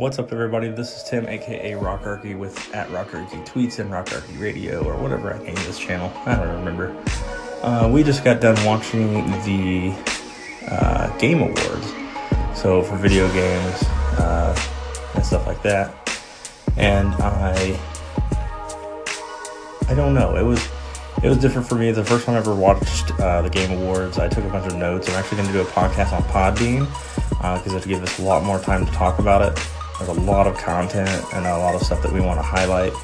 What's up, everybody? This is Tim, aka Rockarchy, with at Rockarchy Tweets and Rockarchy Radio, or whatever I named this channel. I don't remember. Uh, we just got done watching the uh, Game Awards, so for video games uh, and stuff like that. And I, I don't know. It was it was different for me. The first time I ever watched uh, the Game Awards. I took a bunch of notes. I'm actually going to do a podcast on Podbean because uh, it'll give us a lot more time to talk about it. There's a lot of content and a lot of stuff that we want to highlight.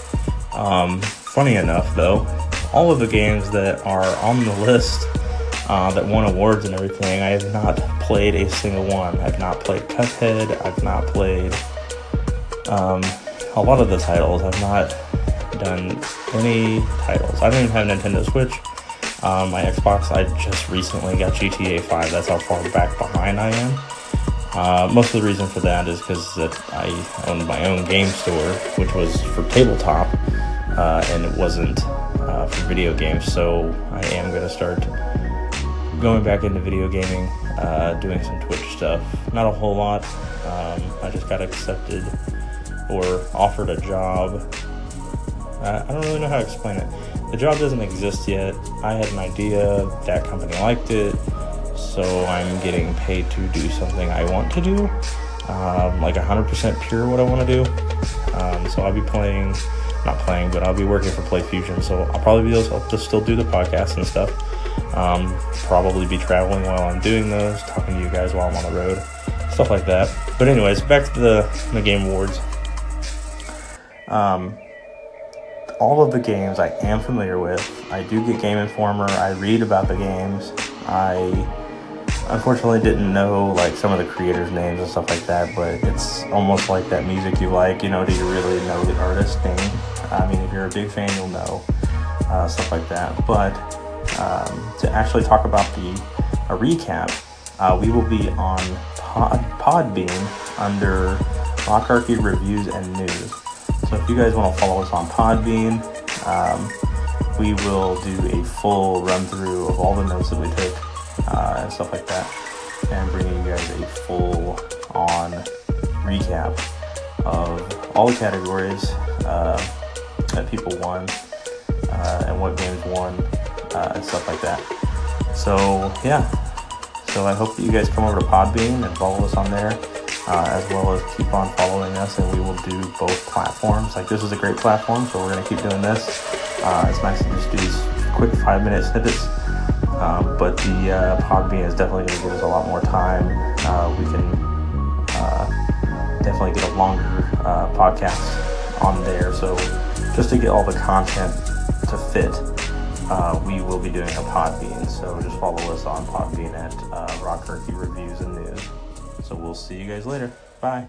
Um, funny enough, though, all of the games that are on the list uh, that won awards and everything, I have not played a single one. I've not played Cuphead. I've not played um, a lot of the titles. I've not done any titles. I don't even have Nintendo Switch. Um, my Xbox, I just recently got GTA 5. That's how far back behind I am. Uh, most of the reason for that is because that I owned my own game store, which was for tabletop, uh, and it wasn't uh, for video games. So I am going to start going back into video gaming, uh, doing some Twitch stuff. Not a whole lot. Um, I just got accepted or offered a job I don't really know how to explain it. The job doesn't exist yet. I had an idea, that company liked it, so I'm getting paid to do something I want to do, um, like 100% pure what I want to do. Um, so I'll be playing, not playing, but I'll be working for PlayFusion. so I'll probably be able to still do the podcast and stuff. Um, probably be traveling while I'm doing those, talking to you guys while I'm on the road, stuff like that. But anyways, back to the the game awards. Um, all of the games I am familiar with. I do get Game Informer. I read about the games. I unfortunately didn't know like some of the creators' names and stuff like that, but it's almost like that music you like. You know, do you really know the artist name? I mean, if you're a big fan, you'll know uh, stuff like that. But um, to actually talk about the a recap, uh, we will be on Pod, Podbean under Rockarchy Reviews and News. So if you guys want to follow us on Podbean, um, we will do a full run through of all the notes that we took uh, and stuff like that, and bringing you guys a full on recap of all the categories uh, that people won uh, and what games won uh, and stuff like that. So yeah, so I hope that you guys come over to Podbean and follow us on there uh, as well as keep on following us and we will do both platforms. Like this is a great platform, so we're going to keep doing this. Uh, it's nice to just do these quick five minute snippets. Um, but the uh, Podbean is definitely going to give us a lot more time. Uh, we can uh, definitely get a longer uh, podcast on there. So just to get all the content to fit, uh, we will be doing a Podbean. So just follow us on Podbean at uh, Rock Reviews and News. So we'll see you guys later. Bye.